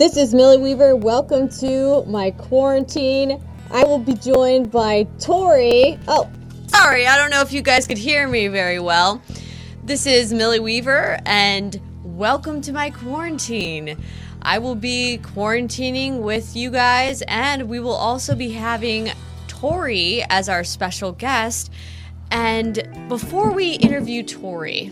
This is Millie Weaver. Welcome to my quarantine. I will be joined by Tori. Oh, sorry, I don't know if you guys could hear me very well. This is Millie Weaver, and welcome to my quarantine. I will be quarantining with you guys, and we will also be having Tori as our special guest. And before we interview Tori,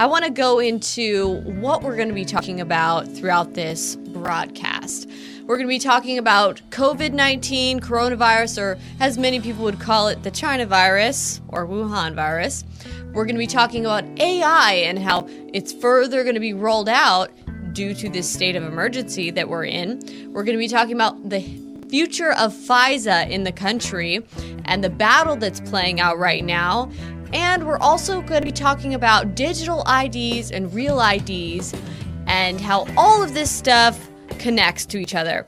I want to go into what we're going to be talking about throughout this broadcast. We're going to be talking about COVID 19, coronavirus, or as many people would call it, the China virus or Wuhan virus. We're going to be talking about AI and how it's further going to be rolled out due to this state of emergency that we're in. We're going to be talking about the future of FISA in the country and the battle that's playing out right now. And we're also going to be talking about digital IDs and real IDs and how all of this stuff connects to each other.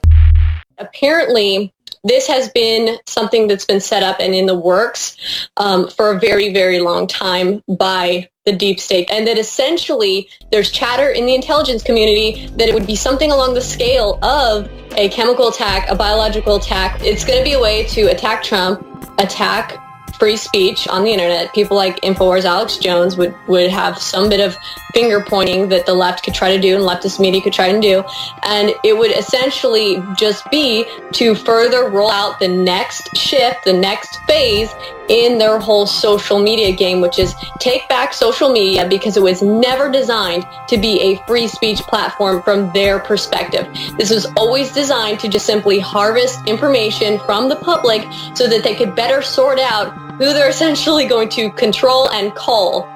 Apparently, this has been something that's been set up and in the works um, for a very, very long time by the deep state. And that essentially there's chatter in the intelligence community that it would be something along the scale of a chemical attack, a biological attack. It's going to be a way to attack Trump, attack free speech on the internet. People like Infowars Alex Jones would, would have some bit of finger pointing that the left could try to do and leftist media could try to do. And it would essentially just be to further roll out the next shift, the next phase in their whole social media game, which is take back social media because it was never designed to be a free speech platform from their perspective. This was always designed to just simply harvest information from the public so that they could better sort out who they're essentially going to control and call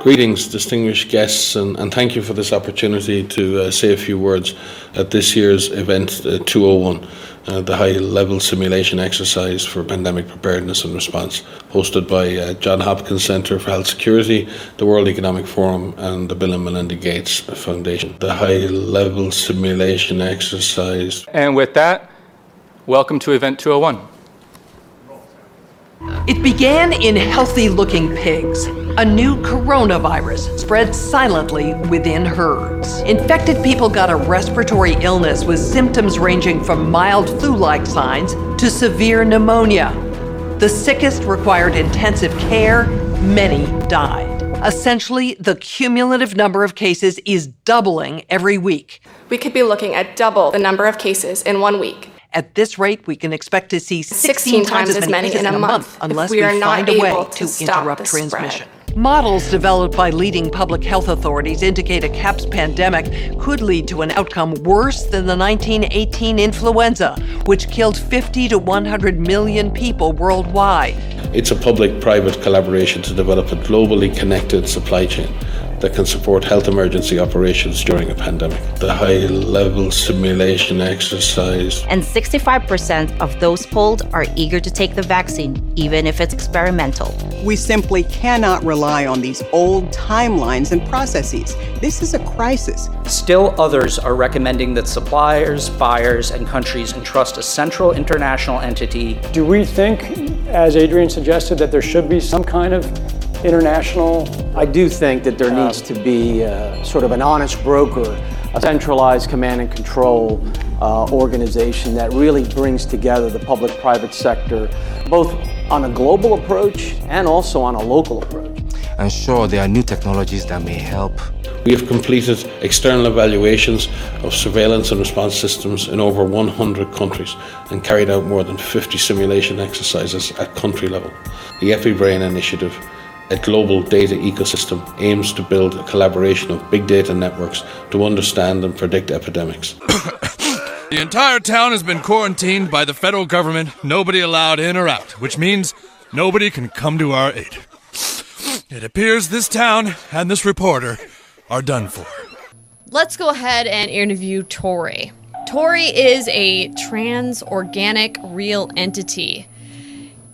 Greetings, distinguished guests, and, and, thank you for this opportunity to uh, say a few words at this year's event uh, 201, uh, the high level simulation exercise for pandemic preparedness and response, hosted by uh, John Hopkins Centre for Health Security, the World Economic Forum, and the Bill and Melinda Gates Foundation. The high level simulation exercise. And with that, welcome to Event 201. It began in healthy looking pigs. A new coronavirus spread silently within herds. Infected people got a respiratory illness with symptoms ranging from mild flu like signs to severe pneumonia. The sickest required intensive care, many died. Essentially, the cumulative number of cases is doubling every week. We could be looking at double the number of cases in one week. At this rate, we can expect to see 16, 16 times, as many, cases in a month, unless we, we find a way to, to interrupt transmission. Spread. Models developed by leading public health authorities indicate a CAPS pandemic could lead to an outcome worse than the 1918 influenza, which killed 50 to 100 million people worldwide. It's a public private collaboration to develop a globally connected supply chain that can support health emergency operations during a pandemic. The high level simulation exercise. And 65% of those polled are eager to take the vaccine, even if it's experimental. We simply cannot rely on these old timelines and processes. This is a crisis. Still, others are recommending that suppliers, buyers, and countries entrust a central international entity. Do we think, as Adrian suggested, that there should be some kind of international? I do think that there uh, needs to be uh, sort of an honest broker, a centralized command and control uh, organization that really brings together the public private sector, both on a global approach and also on a local approach. And sure, there are new technologies that may help. We have completed external evaluations of surveillance and response systems in over 100 countries and carried out more than 50 simulation exercises at country level. The EpiBrain initiative a global data ecosystem aims to build a collaboration of big data networks to understand and predict epidemics. the entire town has been quarantined by the federal government, nobody allowed in or out, which means nobody can come to our aid. It appears this town and this reporter are done for. Let's go ahead and interview Tori. Tori is a trans organic real entity.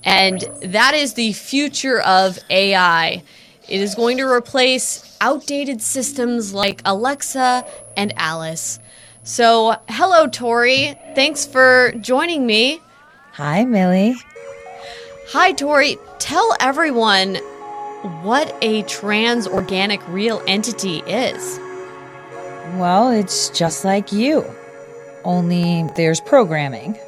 And that is the future of AI. It is going to replace outdated systems like Alexa and Alice. So, hello, Tori. Thanks for joining me. Hi, Millie. Hi, Tori. Tell everyone what a trans organic real entity is. Well, it's just like you. Only there's programming.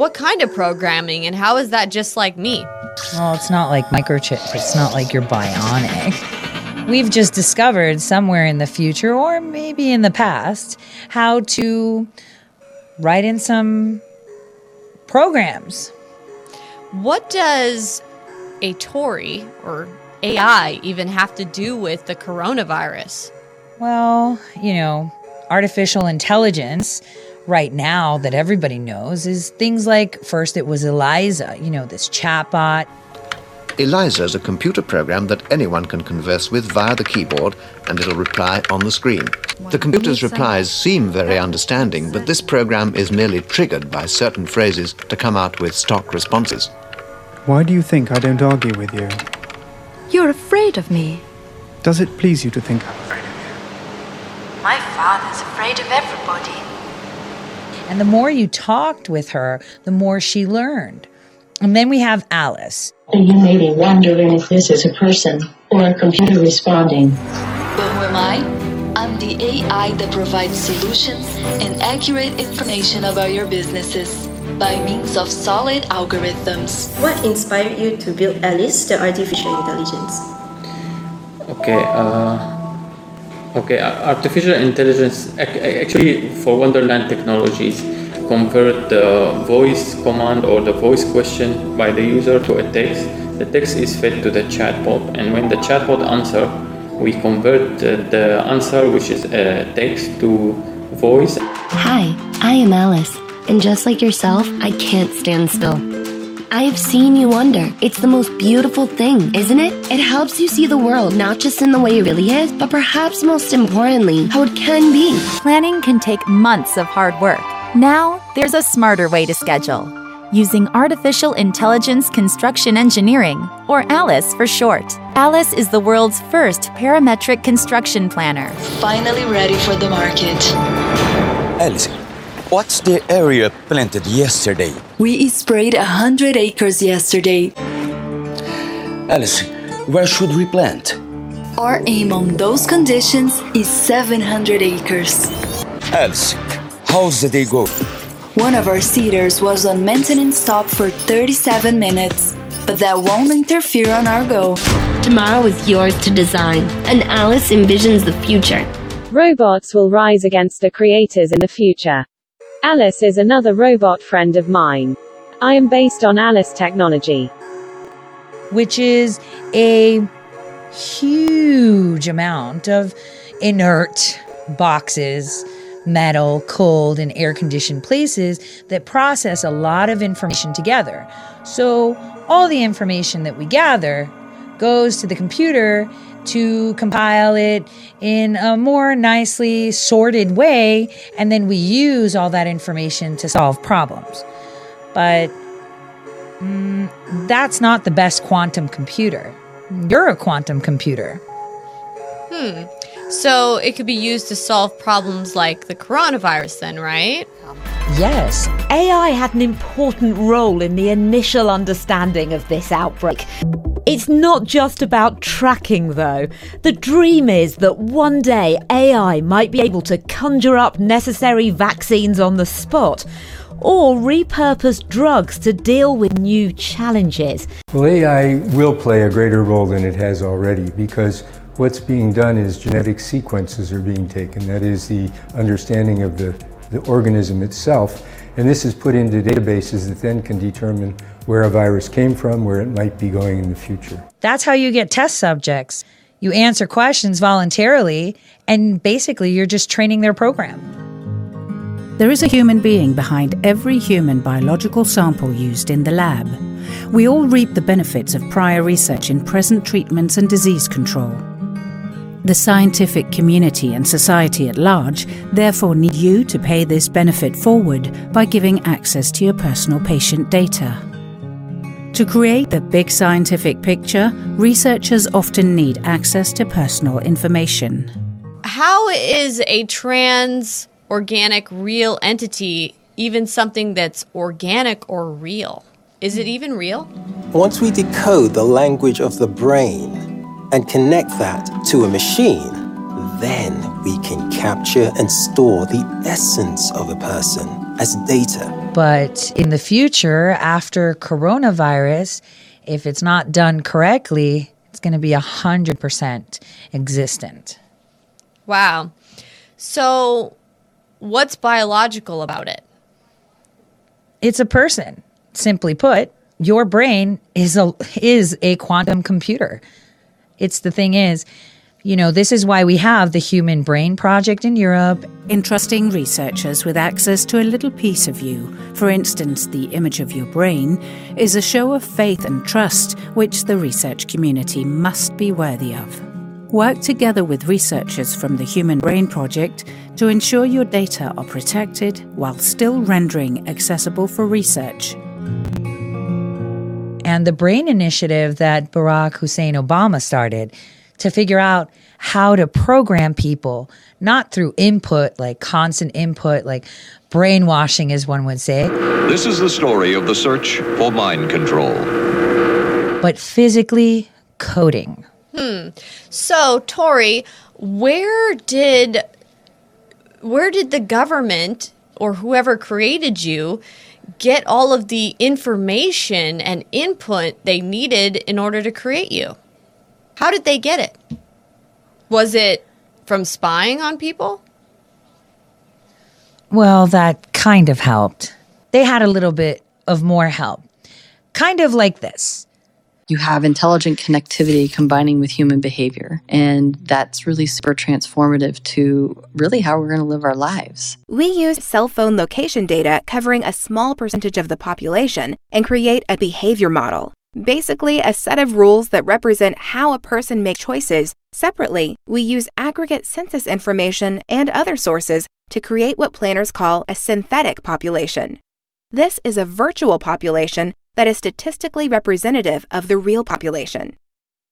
What kind of programming and how is that just like me? Well, it's not like microchips. It's not like you're bionic. We've just discovered somewhere in the future, or maybe in the past, how to write in some programs. What does a Tori or AI even have to do with the coronavirus? Well, you know, artificial intelligence right now that everybody knows is things like first it was Eliza, you know, this chatbot. Eliza is a computer program that anyone can converse with via the keyboard and it'll reply on the screen. The computer's replies seem very understanding, but this program is merely triggered by certain phrases to come out with stock responses. Why do you think I don't argue with you? You're afraid of me. Does it please you to think I'm afraid of you? My father's afraid of everybody. And the more you talked with her, the more she learned. And then we have Alice. And you may be wondering if this is a person or a computer responding. But who am I? I'm the AI that provides solutions and accurate information about your businesses by means of solid algorithms. What inspired you to build Alice, the artificial intelligence? Okay, uh, okay, artificial intelligence actually for Wonderland Technologies convert the voice command or the voice question by the user to a text. The text is fed to the chatbot, and when the chatbot answer, we convert the, answer, which is a text, to voice. Hi, I am Alice, and just like yourself, I can't stand still. I have seen you wonder. It's the most beautiful thing, isn't it? It helps you see the world not just in the way it really is, but perhaps most importantly, how it can be. Planning can take months of hard work. Now, there's a smarter way to schedule using artificial intelligence construction engineering, or ALICE for short. ALICE is the world's first parametric construction planner. Finally ready for the market. Alice, what's the area planted yesterday? We sprayed 100 acres yesterday. Alice, where should we plant? Our aim on those conditions is 700 acres. Alice, how's the day go? One of our seeders was on maintenance stop for 37 minutes, but that won't interfere on our go. Tomorrow is yours to design, and Alice envisions the future. Robots will rise against the creators in the future. Alice is another robot friend of mine. I am based on Alice technology, which is a huge amount of inert boxes metal, cold, and air conditioned places that process a lot of information together. So, all the information that we gather goes to the computer to compile it in a more nicely sorted way, and then we use all that information to solve problems. But mm, that's not the best quantum computer. You're a quantum computer. Hmm. So it could be used to solve problems like the coronavirus, then, right? Yes. AI had an important role in the initial understanding of this outbreak. It's not just about tracking, though. The dream is that one day AI might be able to conjure up necessary vaccines on the spot or repurpose drugs to deal with new challenges. Well, AI will play a greater role than it has already because what's being done is genetic sequences are being taken. That is the understanding of the, the organism itself. And this is put into databases that then can determine where a virus came from, where it might be going in the future. That's how you get test subjects. You answer questions voluntarily, and basically, you're just training their program. There is a human being behind every human biological sample used in the lab. We all reap the benefits of prior research in present treatments and disease control. The scientific community and society at large therefore need you to pay this benefit forward by giving access to your personal patient data. To create the big scientific picture, researchers often need access to personal information. How is a trans organic real entity even something that's organic or real? Is it even real? Once we decode the language of the brain, and connect that to a machine, then we can capture and store the essence of a person as data. But in the future, after coronavirus, if it's not done correctly, it's going to be 100% existent. Wow. So, what's biological about it? It's a person. Simply put, your brain is a is a quantum computer. It's the thing is, you know, this is why we have the Human Brain Project in Europe. Entrusting researchers with access to a little piece of you, for instance, the image of your brain, is a show of faith and trust which the research community must be worthy of. Work together with researchers from the Human Brain Project to ensure your data are protected while still rendering accessible for research. And the Brain Initiative that Barack Hussein Obama started to figure out how to program people, not through input, like constant input, like brainwashing, as one would say. This is the story of the search for mind control. But physically coding. Hmm. So, Tori, where did where did the government or whoever created you get all of the information and input they needed in order to create you? How did they get it? Was it from spying on people? Well, that kind of helped. They had a little bit of more help. Kind of like this. You have intelligent connectivity combining with human behavior, and that's really super transformative to really how we're going to live our lives. We use cell phone location data covering a small percentage of the population and create a behavior model. Basically, a set of rules that represent how a person makes choices. Separately, we use aggregate census information and other sources to create what planners call a synthetic population. This is a virtual population that is statistically representative of the real population.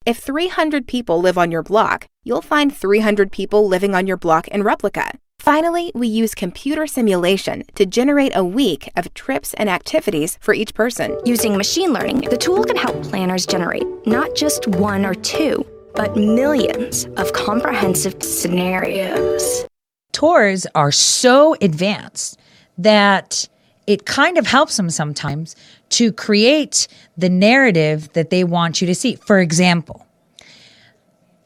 If 300 people live on your block, you'll find 300 people living on your block in replica. Finally, we use computer simulation to generate a week of trips and activities for each person. Using machine learning, the tool can help planners generate not just one or two, but millions of comprehensive scenarios. Tours are so advanced that it kind of helps them sometimes to create the narrative that they want you to see. For example,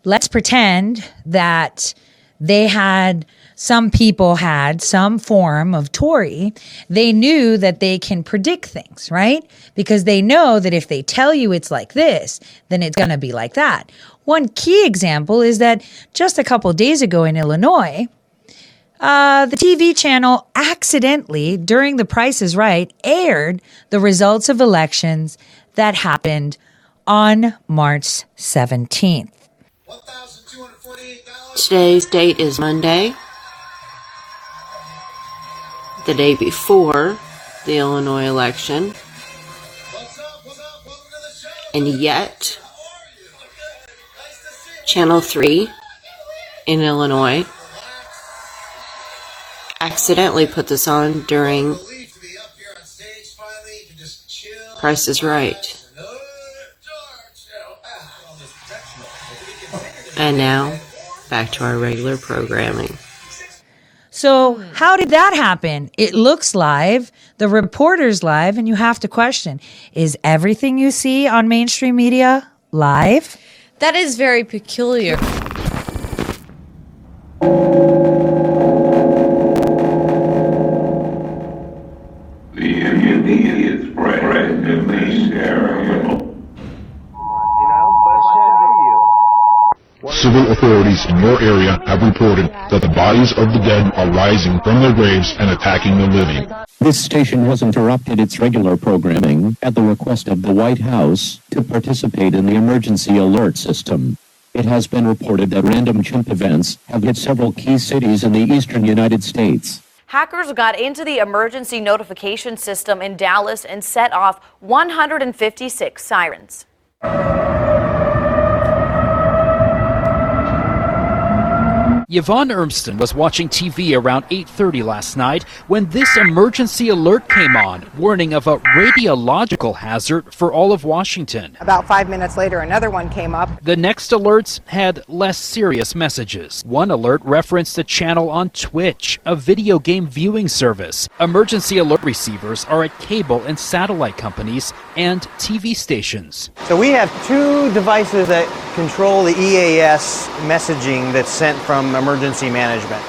let's pretend that they had some people had some form of Tori, they knew that they can predict things, right? Because they know that if they tell you it's like this, then it's going to be like that. One key example is that just a couple days ago in Illinois, uh, the TV channel accidentally, during The Price is Right, aired the results of elections that happened on March 17th. Today's date is Monday, the day before the Illinois election. And yet, Channel 3 in Illinois accidentally put this on during Price is Right. And now, back to our regular programming. So, how did that happen? It looks live, the reporter's live, and you have to question is everything you see on mainstream media live? That is very peculiar. Civil authorities in your area have reported that the bodies of the dead are rising from their graves and attacking the living. This station has interrupted its regular programming at the request of the White House to participate in the emergency alert system. It has been reported that random chimp events have hit several key cities in the eastern United States. Hackers got into the emergency notification system in Dallas and set off 156 sirens. Yvonne Ermston was watching TV around 8:30 last night when this emergency alert came on, warning of a radiological hazard for all of Washington. About five minutes later, another one came up. The next alerts had less serious messages. One alert referenced a channel on Twitch, a video game viewing service. Emergency alert receivers are at cable and satellite companies and TV stations. So we have two devices that control the EAS messaging that's sent from emergency management.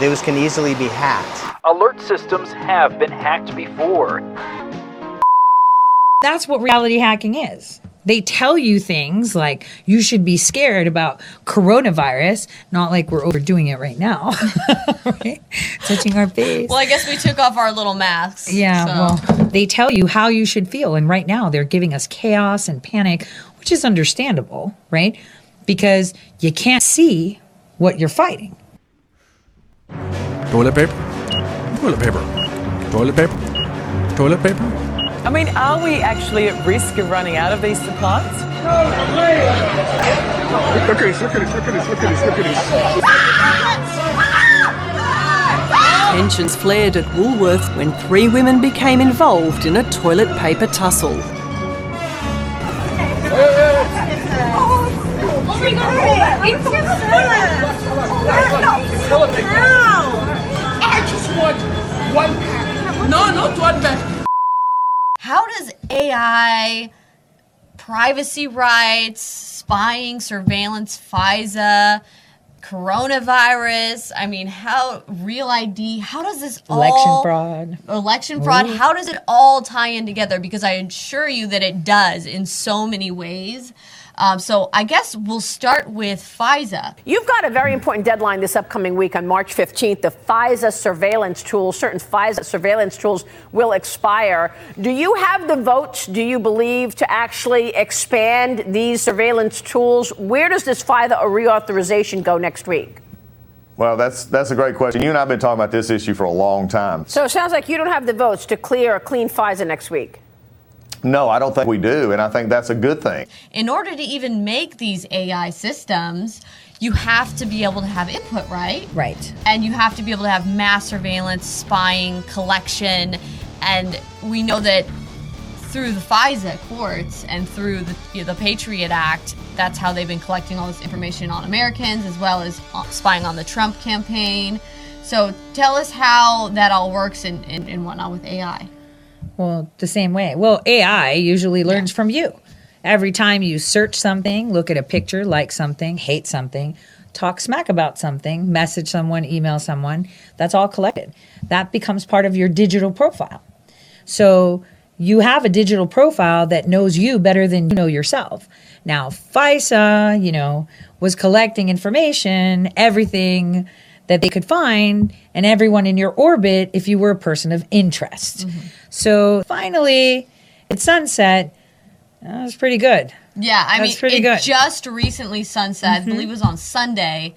Those can easily be hacked. Alert systems have been hacked before. That's what reality hacking is. They tell you things like you should be scared about coronavirus, not like we're overdoing it right now. right? Touching our face. Well, I guess we took off our little masks. Yeah, so. well, they tell you how you should feel. And right now they're giving us chaos and panic, which is understandable, right? Because you can't see what you're fighting. Toilet paper? Toilet paper. Toilet paper? Toilet paper? I mean, are we actually at risk of running out of these supplies? Look at this, look at this, look at this, look at this, look at this. Tensions flared at Woolworths when three women became involved in a toilet paper tussle. I just want one. No, not one pack. How does AI, privacy rights, spying, surveillance, FISA, coronavirus, I mean, how real ID, how does this Election all fraud. election fraud, Ooh. how does it all tie in together? Because I assure you that it does in so many ways. Um, so I guess we'll start with FISA. You've got a very important deadline this upcoming week on March 15th. The FISA surveillance tools, certain FISA surveillance tools will expire. Do you have the votes, do you believe, to actually expand these surveillance tools? Where does this FISA reauthorization go next week? Well, that's that's a great question. You and I have been talking about this issue for a long time. So it sounds like you don't have the votes to clear a clean FISA next week. No, I don't think we do, and I think that's a good thing. in order to even make these AI systems, you have to be able to have input, right? Right. And you have to be able to have mass surveillance, spying, collection, and we know that through the FISA courts and through the, you know, the Patriot Act, that's how they've been collecting all this information on Americans as well as uh, spying on the Trump campaign. So tell us how that all works and, and, and whatnot with AI. Well, the same way. Well, AI usually learns from you. Every time you search something, look at a picture, like something, hate something, talk smack about something, message someone, email someone, that's all collected. That becomes part of your digital profile. So you have a digital profile that knows you better than you know yourself. Now, FISA, you know, was collecting information, everything that they could find, and everyone in your orbit if you were a person of interest. So finally, at sunset, that was pretty good. Yeah, I That's mean, pretty it good. just recently sunset. I Mhm. believe it was on Sunday,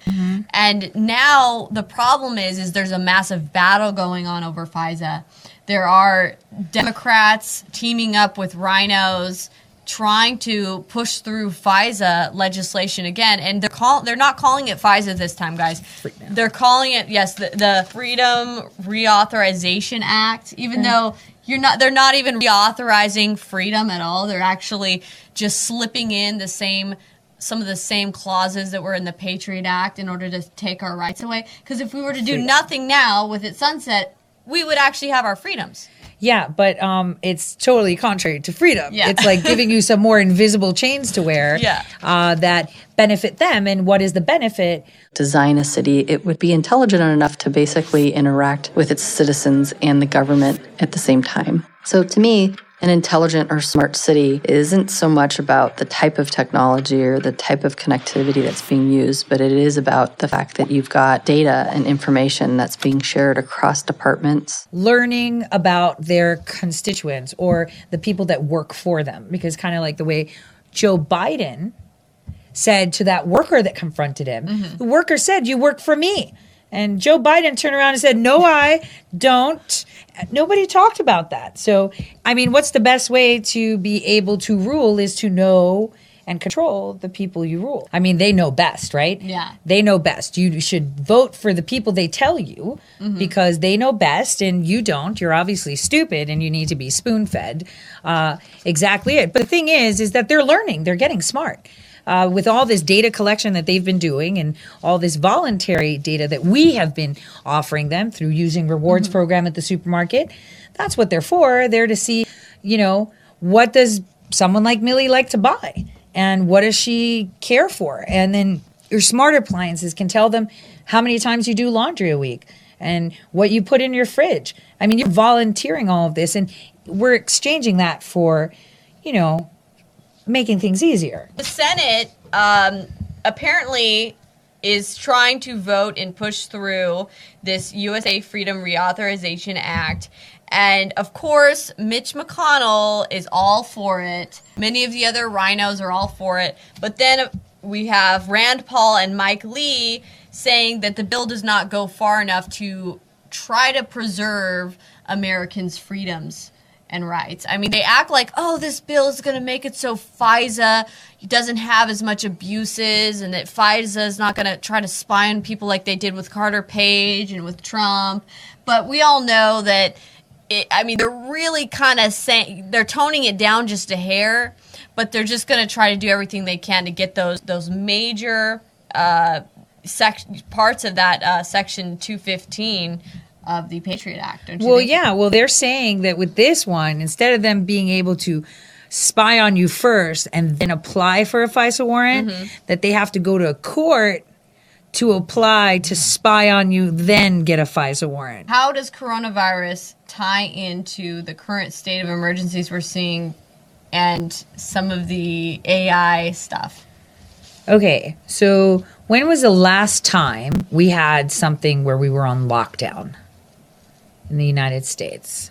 and now the problem is, is there's a massive battle going on over FISA. There are Democrats teaming up with RINOs, trying to push through FISA legislation again, and they're call they're not calling it FISA this time, guys. They're calling it yes, the, the Freedom Reauthorization Act, even Mm. though you're not they're not even reauthorizing freedom at all they're actually just slipping in the same some of the same clauses that were in the patriot act in order to take our rights away because if we were to do Freedom. nothing now with it sunset we would actually have our freedoms Yeah, but um, it's totally contrary to freedom. Yeah. It's like giving you some more invisible chains to wear Yeah. uh, that benefit them. And what is the benefit? design a city, it would be intelligent enough to basically interact with its citizens and the government at the same time. So to me, an intelligent or smart city isn't so much about the type of technology or the type of connectivity that's being used, but it is about the fact that you've got data and information that's being shared across departments. Learning about their constituents or the people that work for them. Because, kind of like the way Joe Biden said to that worker that confronted him, mm-hmm. the worker said, You work for me. And Joe Biden turned around and said, No, I don't. Nobody talked about that. So, I mean, what's the best way to be able to rule is to know and control the people you rule. I mean, they know best, right? Yeah. They know best. You should vote for the people they tell you Mhm. because they know best and you don't. You're obviously stupid and you need to be spoon fed. Uh, exactly it. But the thing is, is that they're learning, they're getting smart. Uh, with all this data collection that they've been doing and all this voluntary data that we have been offering them through using rewards program at the supermarket, that's what they're for. They're to see, you know, what does someone like Millie like to buy and what does she care for? And then your smart appliances can tell them how many times you do laundry a week and what you put in your fridge. I mean, you're volunteering all of this and we're exchanging that for, you know, making things easier. The Senate um, apparently is trying to vote and push through this USA Freedom Reauthorization Act. And of course, Mitch McConnell is all for it. Many of the other RINOs are all for it. But then we have Rand Paul and Mike Lee saying that the bill does not go far enough to try to preserve Americans' freedoms and rights. I mean, they act like, oh, this bill is going to make it so FISA doesn't have as much abuses and that FISA is not going to try to spy on people like they did with Carter Page and with Trump. But we all know that, it, I mean, they're really kind of saying, they're toning it down just a hair, but they're just going to try to do everything they can to get those, those major uh, sec- parts of that uh, Section 215 of the Patriot Act. Don't you Well, think? yeah. Well, they're saying that with this one, instead of them being able to spy on you first and then apply for a FISA warrant, Mm-hmm. that they have to go to a court to apply to spy on you, then get a FISA warrant. How does coronavirus tie into the current state of emergencies we're seeing and some of the AI stuff? Okay, so when was the last time we had something where we were on lockdown in the United States?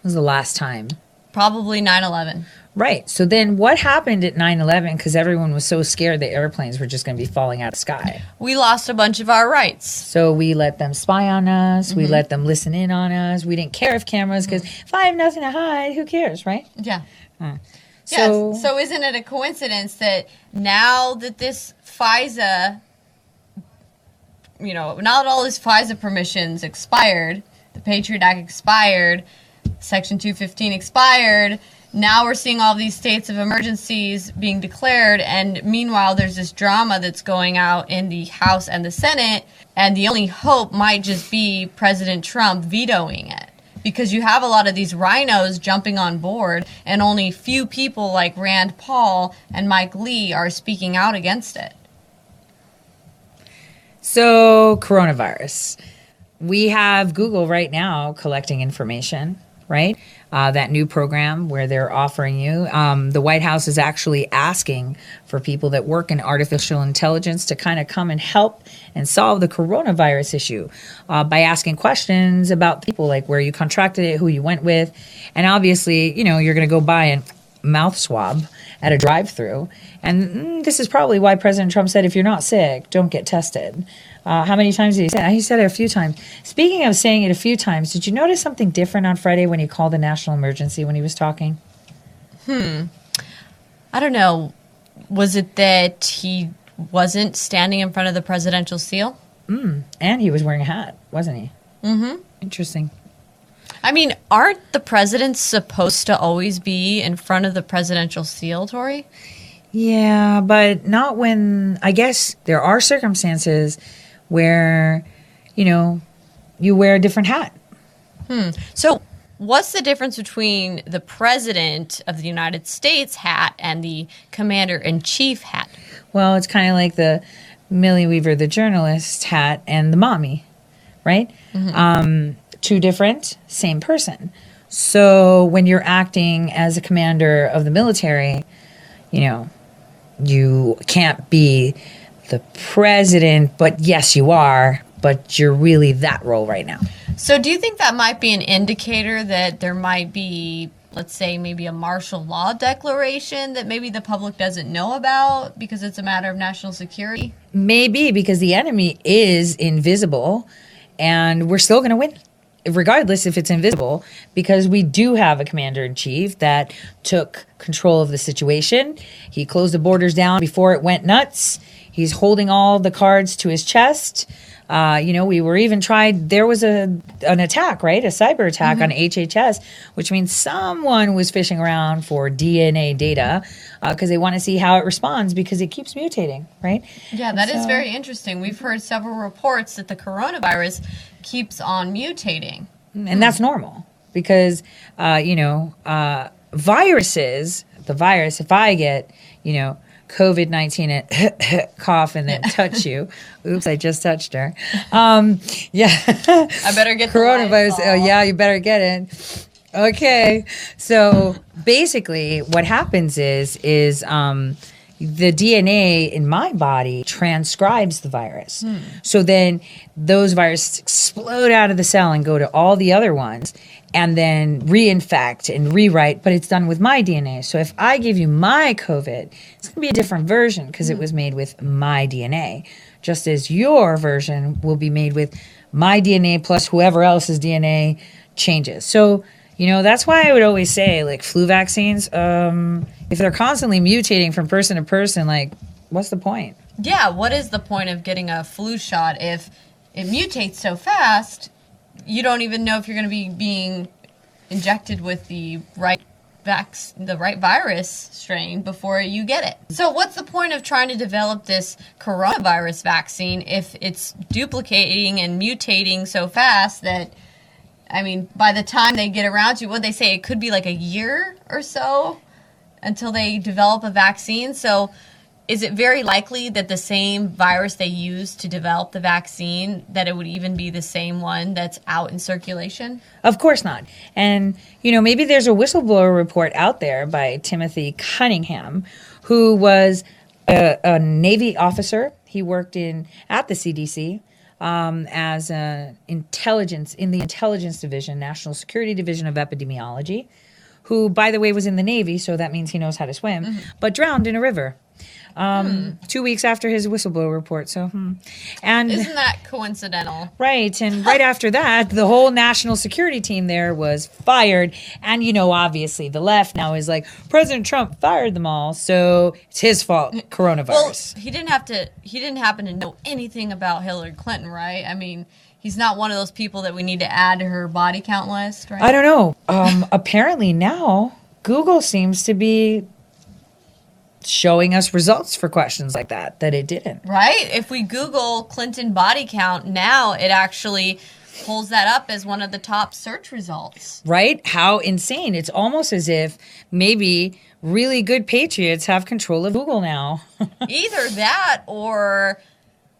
When was the last time? Probably 9 11. Right. So then what happened at 9 11? Because everyone was so scared that airplanes were just going to be falling out of the sky. We lost a bunch of our rights. So we let them spy on us. We Mhm. let them listen in on us. We didn't care if cameras, because if I have nothing to hide, who cares, right? Yeah. So, So, so isn't it a coincidence that now that this FISA, you know, now that all this FISA permissions expired, the Patriot Act expired, Section 215 expired, now we're seeing all these states of emergencies being declared, and meanwhile, there's this drama that's going out in the House and the Senate, and the only hope might just be President Trump vetoing it because you have a lot of these RINOs jumping on board, and only few people like Rand Paul and Mike Lee are speaking out against it. so coronavirus. We have Google right now collecting information, right? Uh, that new program where they're offering you. Um, the White House is actually asking for people that work in artificial intelligence to kind of come and help and solve the coronavirus issue uh, by asking questions about people like where you contracted it, who you went with. And obviously, you know, you're going to go buy a mouth swab at a drive through. And mm, this is probably why President Trump said, if you're not sick, don't get tested. Uh, how many times did he say it? He said it a few times. Speaking of saying it a few times, did you notice something different on Friday when he called a national emergency when he was talking? Hmm. I don't know. Was it that he wasn't standing in front of the presidential seal? Mm. And he was wearing a hat, wasn't he? Mm-hmm. Interesting. I mean, aren't the presidents supposed to always be in front of the presidential seal, Tori? Yeah, but not when I guess there are circumstances where, you know, you wear a different hat. Hmm. So, what's the difference between the president of the United States hat and the commander in chief hat? Well, it's kind of like the Millie Weaver, the journalist hat, and the mommy, right? Um, two different, same person. So when you're acting as a commander of the military, you know, you can't be the president, but yes, you are, but you're really that role right now. So, do you think that might be an indicator that there might be, let's say, maybe a martial law declaration that maybe the public doesn't know about because it's a matter of national security? Maybe because the enemy is invisible and we're still going to win. Regardless if it's invisible, because we do have a commander in chief that took control of the situation. He closed the borders down before it went nuts. He's holding all the cards to his chest. Uh, you know, we were even tried. There was a an attack, right? A cyber attack on HHS, which means someone was fishing around for DNA data because they want to see how it responds because it keeps mutating, right? Yeah, that is So- very interesting. We've heard several reports that the coronavirus keeps on mutating. and that's normal because uh, you know uh, viruses the virus if i get you know covid-19 and cough and then touch you. Oops i just touched her. Um, yeah. I better get the coronavirus oh yeah you better get it. Okay. So basically what happens is is um, the dna in my body transcribes the virus so then those viruses explode out of the cell and go to all the other ones and then reinfect and rewrite, but it's done with my DNA. So if I give you my COVID, it's going to be a different version because it was made with my DNA. Just as your version will be made with my DNA plus whoever else's DNA changes. So, you know, that's why I would always say like flu vaccines, um, if they're constantly mutating from person to person, like, what's the point? Yeah, what is the point of getting a flu shot if it mutates so fast? You don't even know if you're going to be being injected with the right vac- the right virus strain before you get it. So what's the point of trying to develop this coronavirus vaccine if it's duplicating and mutating so fast that I mean, by the time they get around to what they say, it could be like a year or so until they develop a vaccine. So, is it very likely that the same virus they used to develop the vaccine that it would even be the same one that's out in circulation? Of course not. And, you know, maybe there's a whistleblower report out there by Timothy Cunningham, who was a, a Navy officer. He worked in at the CDC um, as an intelligence in the intelligence division, National Security Division of Epidemiology, who, by the way, was in the Navy, so that means he knows how to swim, but drowned in a river. Um, Two weeks after his whistleblower report. So, hmm. and Isn't that coincidental? Right. And right after that, the whole national security team there was fired. And, you know, obviously the left now is like, President Trump fired them all. So it's his fault, coronavirus. Well, he didn't have to. He didn't happen to know anything about Hillary Clinton, right? I mean, he's not one of those people that we need to add to her body count list, right? I don't know. Um, apparently now, Google seems to be showing us results for questions like that, that it didn't. Right? If we Google Clinton body count now, it actually pulls that up as one of the top search results. Right? How insane. It's almost as if maybe really good patriots have control of Google now. Either that or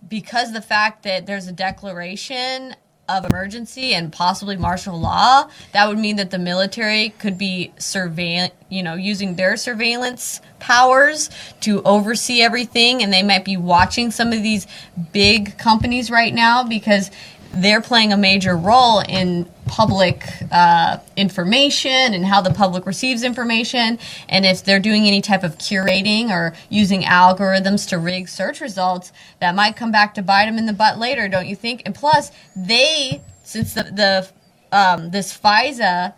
because the fact that there's a declaration of emergency and possibly martial law, that would mean that the military could be surveil, you know, using their surveillance powers to oversee everything, and they might be watching some of these big companies right now because they're playing a major role in public uh, information and how the public receives information. And if they're doing any type of curating or using algorithms to rig search results, that might come back to bite them in the butt later, don't you think? And plus, they, since the, the um, this FISA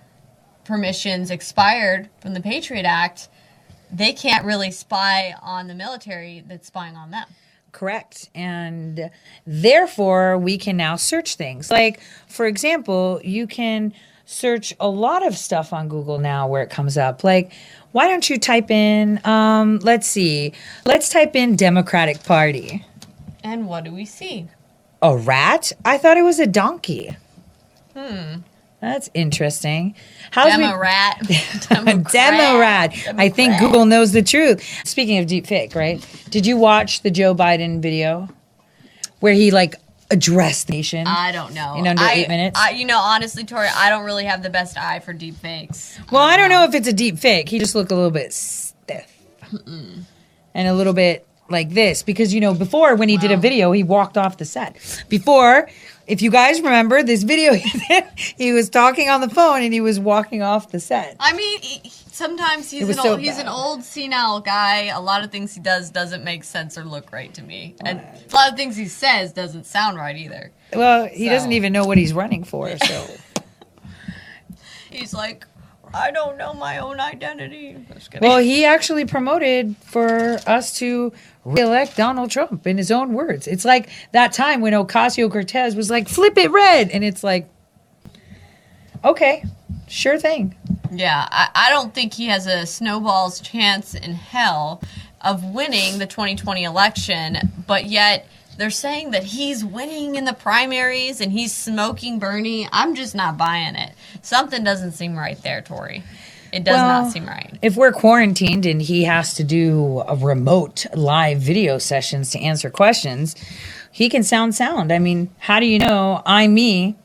permissions expired from the Patriot Act, they can't really spy on the military that's spying on them. Correct. And therefore, we can now search things. Like, for example, you can search a lot of stuff on Google now where it comes up. Like, why don't you type in, um, let's see, let's type in Democratic Party. And what do we see? A rat? I thought it was a donkey. Hmm. That's interesting. How's we- Demo-rat. Demo rat. I think Google knows the truth. Speaking of deep fake, right? Did you watch the Joe Biden video where he like addressed the nation? I don't know. In under I- eight minutes? I, you know, honestly, Tori, I don't really have the best eye for deep fakes. well, I don't um, know if it's a deep fake. He just looked a little bit stiff and a little bit like this because you know before when he did a video he walked off the set before if you guys remember this video he was talking on the phone and he was walking off the set I mean, he- sometimes he's an so old, he's an old senile guy. A lot of things he does doesn't make sense or look right to me, and a lot of things he says doesn't sound right either. well he So. doesn't even know what he's running for so He's like, I don't know my own identity. Just kidding. Well, he actually promoted for us to reelect Donald Trump in his own words. It's like that time when Ocasio Cortez was like, flip it red. And it's like, okay, sure thing. Yeah, I, I don't think he has a snowball's chance in hell of winning the 2020 election, but yet they're saying that he's winning in the primaries and he's smoking Bernie. I'm just not buying it. Something doesn't seem right there, Tori. It does Well, not seem right. If we're quarantined and he has to do a remote live video sessions to answer questions, he can sound sound. I mean, how do you know I'm me?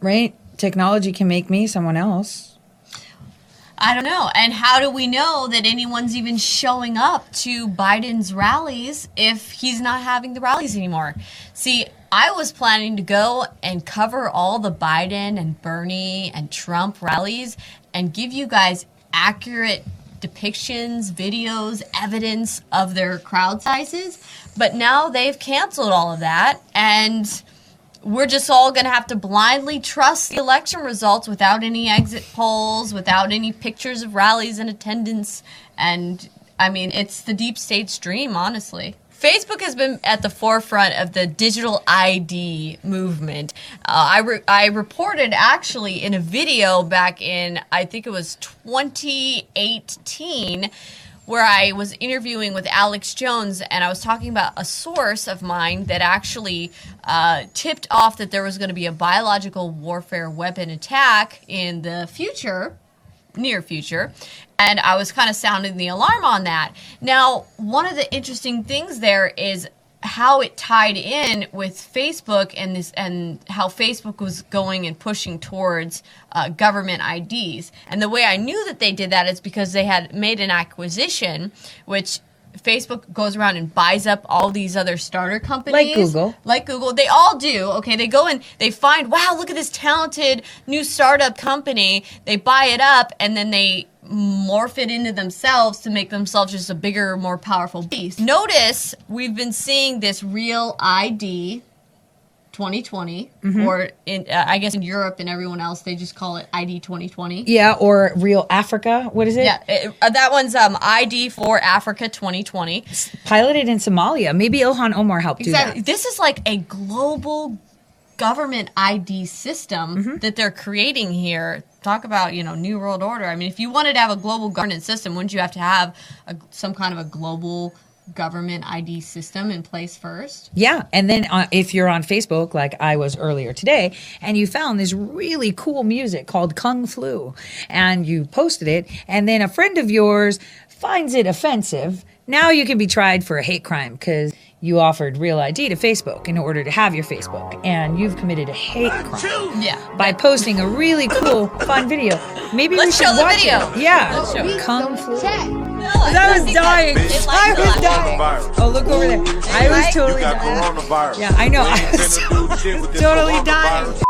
Right? Technology can make me someone else. I don't know. And how do we know that anyone's even showing up to Biden's rallies if he's not having the rallies anymore? See, I was planning to go and cover all the Biden and Bernie and Trump rallies and give you guys accurate depictions, videos, evidence of their crowd sizes. But now they've canceled all of that and we're just all going to have to blindly trust the election results without any exit polls, without any pictures of rallies and attendance. And I mean, it's the deep state's dream, honestly. Facebook has been at the forefront of the digital ID movement. Uh, I, re- I reported actually in a video back in, I think it was 2018 where I was interviewing with Alex Jones, and I was talking about a source of mine that actually uh, tipped off that there was going to be a biological warfare weapon attack in the future, near future. And I was kind of sounding the alarm on that. Now, one of the interesting things there is how it tied in with Facebook and this and how Facebook was going and pushing towards uh, government IDs. And the way I knew that they did that is because they had made an acquisition, which Facebook goes around and buys up all these other starter companies, Like Google. like Google. They all do. Okay, they go and they find, wow, look at this talented new startup company. They buy it up and then they morph it into themselves to make themselves just a bigger, more powerful beast. Notice we've been seeing this real ID 2020, Mhm. or in uh, I guess in Europe and everyone else they just call it ID 2020. Yeah, or Real Africa. What is it? Yeah, it- uh, that one's um, ID for Africa 2020. Piloted in Somalia. Maybe Ilhan Omar helped Exactly. do This is like a global government ID system Mm-hmm. that they're creating here. Talk about, you know, new world order. I mean, if you wanted to have a global governance system, wouldn't you have to have a, some kind of a global government ID system in place first? Yeah, and then uh, if you're on Facebook, like I was earlier today, and you found this really cool music called Kung Flu, and you posted it, and then a friend of yours finds it offensive, now you can be tried for a hate crime because you offered real ID to Facebook in order to have your Facebook, and you've committed a hate crime. Yeah. By posting a really cool, fun video. Maybe Let's we should show the watch video. it. Yeah. Let's show it. Kung Flu. I I was dying. I was dying. Oh, look over there. I was totally dying. Yeah, I know. I was totally dying.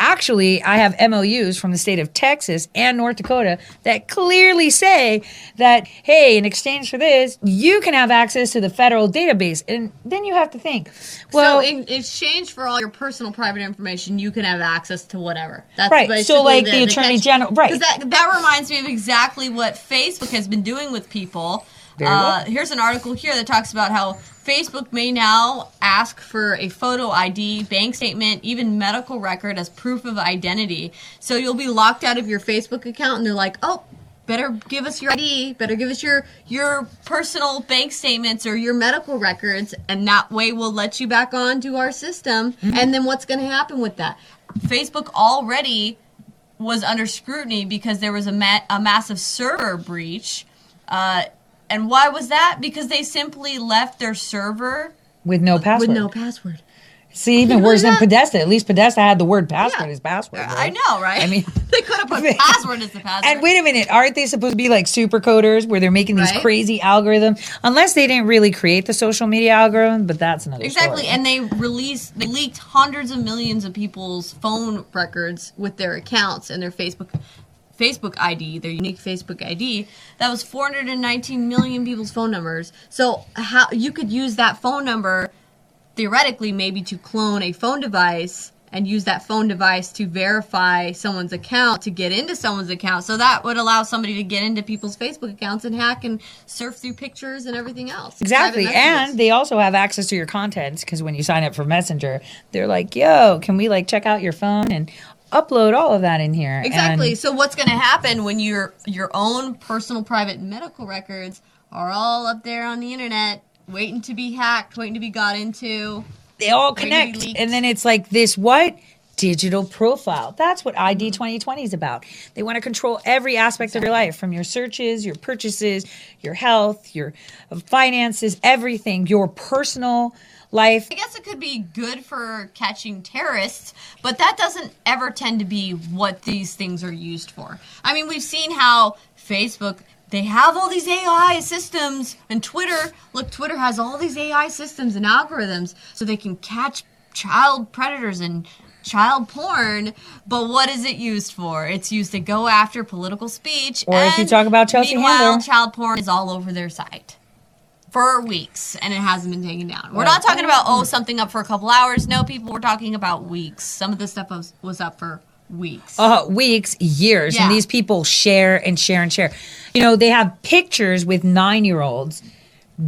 Actually, I have MOUs from the state of Texas and North Dakota that clearly say that, hey, in exchange for this, you can have access to the federal database. And then you have to think, well, so in exchange for all your personal private information, you can have access to whatever. That's Right, so, like, the Attorney catch- General- right. That, that reminds me of exactly what Facebook has been doing with people. Uh, here's an article here that talks about how Facebook may now ask for a photo ID, bank statement, even medical record as proof of identity. So you'll be locked out of your Facebook account, and they're like, "Oh, better give us your ID, better give us your your personal bank statements or your medical records, and that way we'll let you back onto our system." And then what's going to happen with that? Facebook already was under scrutiny because there was a, ma- a massive server breach. Uh, and why was that? Because they simply left their server with no password. with no password. See, even Can you worse than believe Podesta. At least Podesta had the word password as password. Uh, I know, right? I mean, they could have put password as the password. And wait a minute, aren't they supposed to be like super coders where they're making these Right. crazy algorithms? Unless they didn't really create the social media algorithm, but that's another thing. Exactly, story. and they released, they leaked hundreds of millions of people's phone records with their accounts and their Facebook, Facebook ID, their unique Facebook ID. That was 419 million people's phone numbers. So how you could use that phone number theoretically maybe to clone a phone device and use that phone device to verify someone's account to get into someone's account. So that would allow somebody to get into people's Facebook accounts and hack and surf through pictures and everything else. Exactly. And they also have access to your contents because when you sign up for Messenger, they're like, yo, can we like check out your phone and upload all of that in here? Exactly. So what's going to happen when your your own personal private medical records are all up there on the internet waiting to be hacked, waiting to be got into? they all connect. And then it's like this what? Digital profile. That's what ID 2020 is about. They want to control every aspect of your life from your searches, your purchases, your health, your finances, everything, your personal life. I guess it could be good for catching terrorists, but that doesn't ever tend to be what these things are used for. I mean, we've seen how Facebook they have all these AI systems and Twitter, look, Twitter has all these AI systems and algorithms so they can catch child predators and child porn, but what is it used for? It's used to go after political speech. Or if you talk about Chelsea meanwhile, Handler. child porn is all over their site for weeks and it hasn't been taken down. We're not talking about oh something up for a couple hours. No, people, we're talking about weeks. Some of this stuff was, was up for weeks. uh, weeks, years, Yeah. and these people share and share and share. You know, they have pictures with nine year olds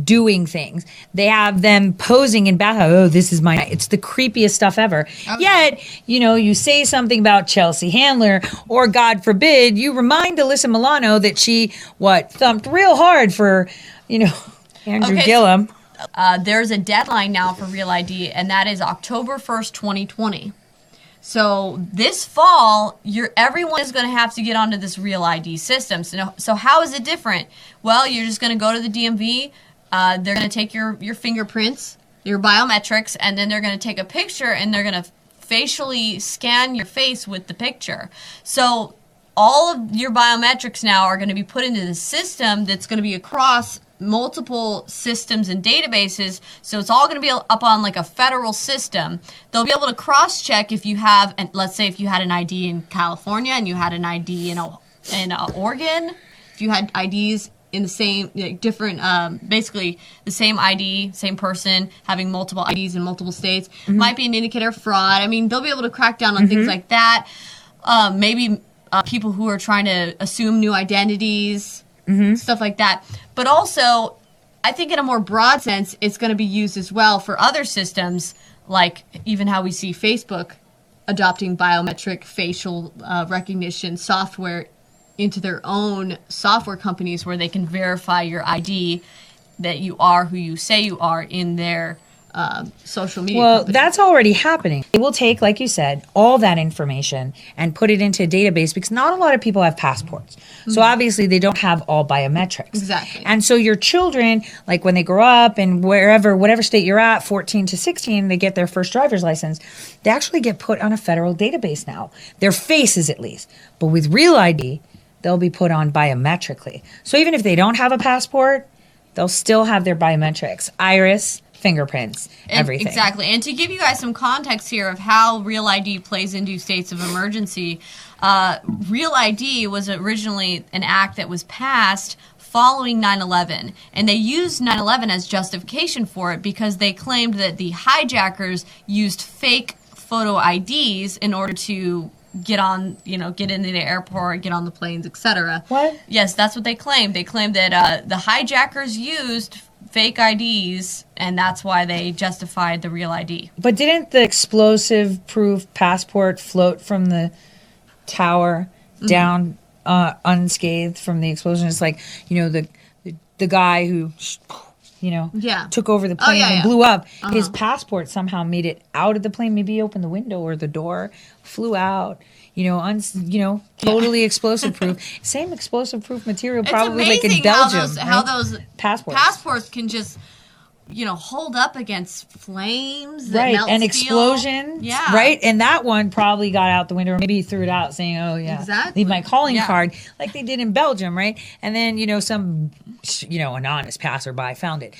doing things. They have them posing in bath. Oh, this is my. It's the creepiest stuff ever. Yet, you know, you say something about Chelsea Handler, or God forbid, you remind Alyssa Milano that she what thumped real hard for, you know, Andrew Okay, so- Gillum. Uh, there's a deadline now for Real ID, and that is October 1st, 2020. So this fall, you're everyone is going to have to get onto this Real ID system. So, so how is it different? Well, you're just going to go to the DMV. Uh, they're going to take your your fingerprints, your biometrics, and then they're going to take a picture and they're going to facially scan your face with the picture. So all of your biometrics now are going to be put into the system that's going to be across multiple systems and databases so it's all going to be up on like a federal system. They'll be able to cross check if you have and let's say if you had an id in california and you had an id in, a, in uh oregon if you had ids in the same like, different um, basically the same id same person having multiple ids in multiple states might be an indicator of fraud. I mean they'll be able to crack down on things Mhm. like that. Um, maybe uh, people who are trying to assume new identities, stuff like that. But also, I think in a more broad sense, it's going to be used as well for other systems, like even how we see Facebook adopting biometric facial uh, recognition software into their own software companies where they can verify your ID that you are who you say you are in their um, social media. Well, company. that's already happening. They will take, like you said, all that information and put it into a database because not a lot of people have passports. So Mhm. obviously they don't have all biometrics. Exactly. And so your children, like when they grow up and wherever, whatever state you're at, 14 to 16, they get their first driver's license, they actually get put on a federal database now. Their faces, at least. But with Real ID, they'll be put on biometrically. So even if they don't have a passport, they'll still have their biometrics iris, fingerprints, And- everything. Exactly. And to give you guys some context here of how Real ID plays into states of emergency, uh, Real ID was originally an act that was passed following 9-11 and they used 9-11 as justification for it because they claimed that the hijackers used fake photo IDs in order to get on you know get into the airport get on the planes etc what yes that's what they claimed they claimed that uh, the hijackers used fake IDs and that's why they justified the real ID But didn't the explosive proof passport float from the tower Mhm. down uh, unscathed from the explosion? It's like, you know, the the, the guy who, you know, Yeah. took over the Oh, plane yeah, and yeah. blew up. Uh-huh. His passport somehow made it out of the plane, maybe opened the window or the door, flew out. You know, uns, you know, totally explosive proof. Same explosive proof material, probably like in Belgium. how those, how those passports. passports can just you know hold up against flames that right melt an steel. explosion yeah right and that one probably got out the window or maybe threw it out saying oh yeah Exactly. leave my calling Yeah. card like they did in belgium right and then you know some you know anonymous passerby found it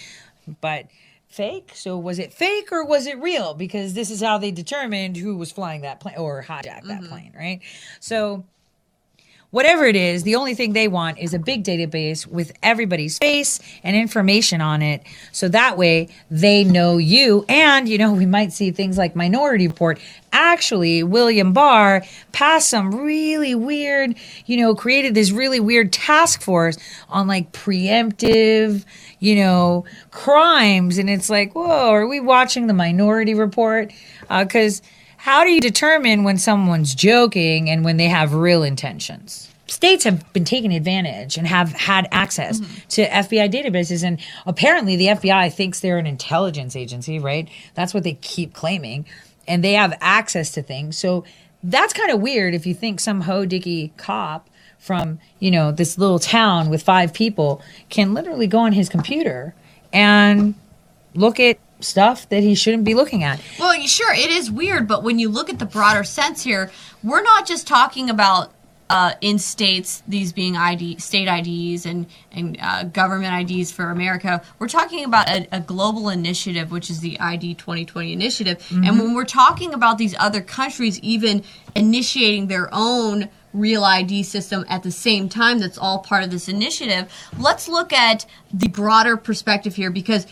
but fake? So was it fake or was it real? Because this is how they determined who was flying that plane or hijacked that Mhm. plane right? So whatever it is, the only thing they want is a big database with everybody's face and information on it. So that way they know you. And, you know, we might see things like Minority Report. Actually, William Barr passed some really weird, you know, created this really weird task force on like preemptive, you know, crimes. And it's like, whoa, are we watching the Minority Report? Uh, because how do you determine when someone's joking and when they have real intentions? States have been taking advantage and have had access mm-hmm. to FBI databases. And apparently, the FBI thinks they're an intelligence agency, right? That's what they keep claiming. And they have access to things. So that's kind of weird if you think some ho dicky cop from, you know, this little town with five people can literally go on his computer and look at stuff that he shouldn't be looking at. Well, sure, it is weird, but when you look at the broader sense here, we're not just talking about uh, in states these being ID state IDs and and uh, government IDs for America. We're talking about a, a global initiative, which is the ID 2020 initiative. And Mhm. when we're talking about these other countries even initiating their own real ID system at the same time that's all part of this initiative. Let's look at the broader perspective here because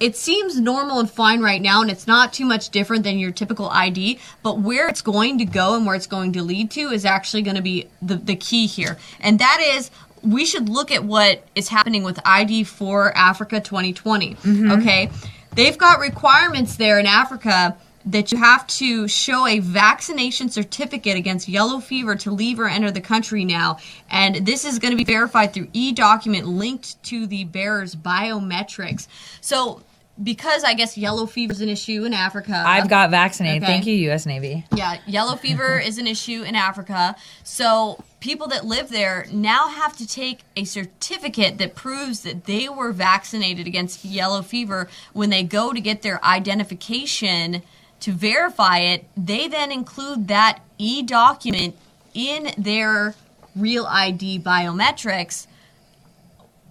it seems normal and fine right now and it's not too much different than your typical ID, but where it's going to go and where it's going to lead to is actually going to be the, the key here. And that is we should look at what is happening with ID for Africa 2020. Mhm. Okay? They've got requirements there in Africa that you have to show a vaccination certificate against yellow fever to leave or enter the country now. And this is going to be verified through e document linked to the bearer's biometrics. So, because I guess yellow fever is an issue in Africa. I've got vaccinated. Okay. Thank you, U.S. Navy. Yeah, yellow fever is an issue in Africa. So people that live there now have to take a certificate that proves that they were vaccinated against yellow fever when they go to get their identification to verify it. They then include that e document in their real ID biometrics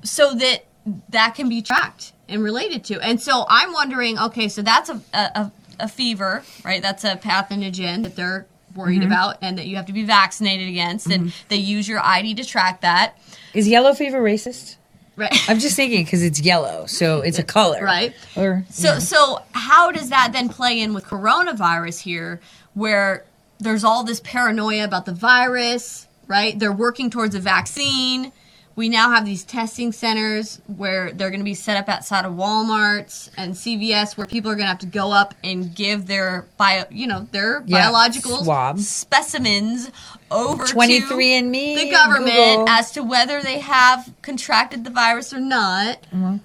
so that that can be tracked and related to. And so I'm wondering, okay, so that's a a, a fever, right? That's a pathogen that they're worried Mhm. about and that you have to be vaccinated against, and they use your ID to track that. Is yellow fever racist? Right. I'm just thinking because it's yellow, so it's a color, Right. Or So so how does that then play in with coronavirus here where there's all this paranoia about the virus, right? They're working towards a vaccine. We now have these testing centers where they're going to be set up outside of Walmarts and CVS where people are going to have to go up and give their bio, you know, their Yeah, biological swabs. specimens over 23andMe, to the government Google. as to whether they have contracted the virus or not. Mm-hmm.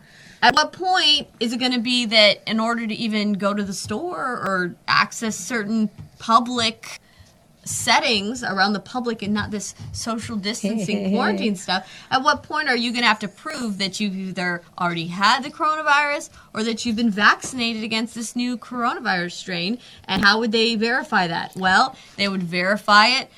At what point is it going to be that in order to even go to the store or access certain public settings around the public and not this social distancing quarantine stuff, at what point are you going to have to prove that you've either already had the coronavirus or that you've been vaccinated against this new coronavirus strain? And how would they verify that? Well, they would verify it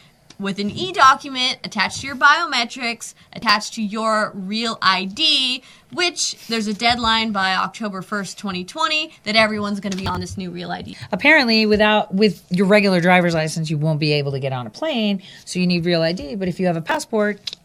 with an e document attached to your biometrics, attached to your real ID, which there's a deadline by October 1st, 2020, that everyone's going to be on this new real ID. apparently without with your regular driver's license you won't be able to get on a plane so you need real id but if you have a passport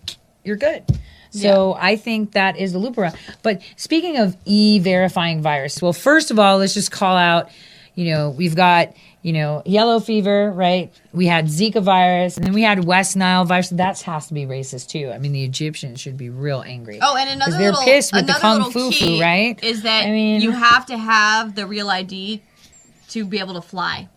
you're good. So i think that is the loop around. But speaking of e-verifying virus well first of all let's just call out you know we've got you know yellow fever right we had zika virus and then we had west nile virus that has to be racist too i mean the egyptians should be real angry Oh, and another they're little, pissed with the another kung fu right Is that I mean- you have to have the real ID to be able to fly.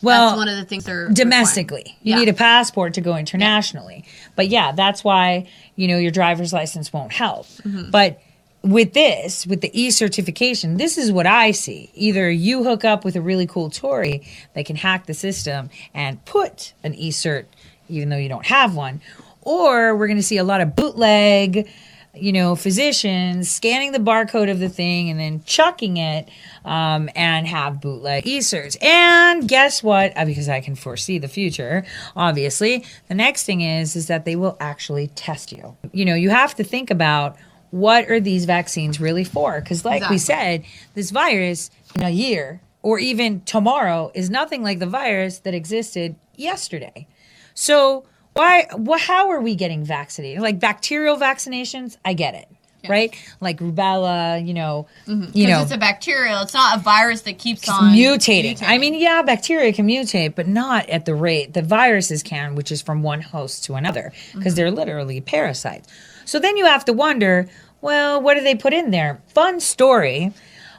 Well, That's one of the things they're domestically. You Yeah. need a passport to go internationally. But yeah, that's why, you know, your driver's license won't help. Mhm. But with this, with the e-certification, this is what I see. Either you hook up with a really cool Tory that can hack the system and put an e-cert even though you don't have one, or we're going to see a lot of bootleg you know, physicians scanning the barcode of the thing and then chucking it um, and have bootleg e-certs. And guess what? Uh, Because I can foresee the future, obviously, the next thing is is that they will actually test you. You know, you have to think about what are these vaccines really for? Because, like we said, this virus in a year or even tomorrow is nothing like the virus that existed yesterday. So, why? Well, how are we getting vaccinated? Like bacterial vaccinations, I get it, right? Like rubella, you know, you Because know, it's a bacterial. It's not a virus that keeps on mutating. I mean, yeah, bacteria can mutate, but not at the rate the viruses can, which is from one host to another, because Mhm. they're literally parasites. So then you have to wonder, well, what do they put in there? Fun story.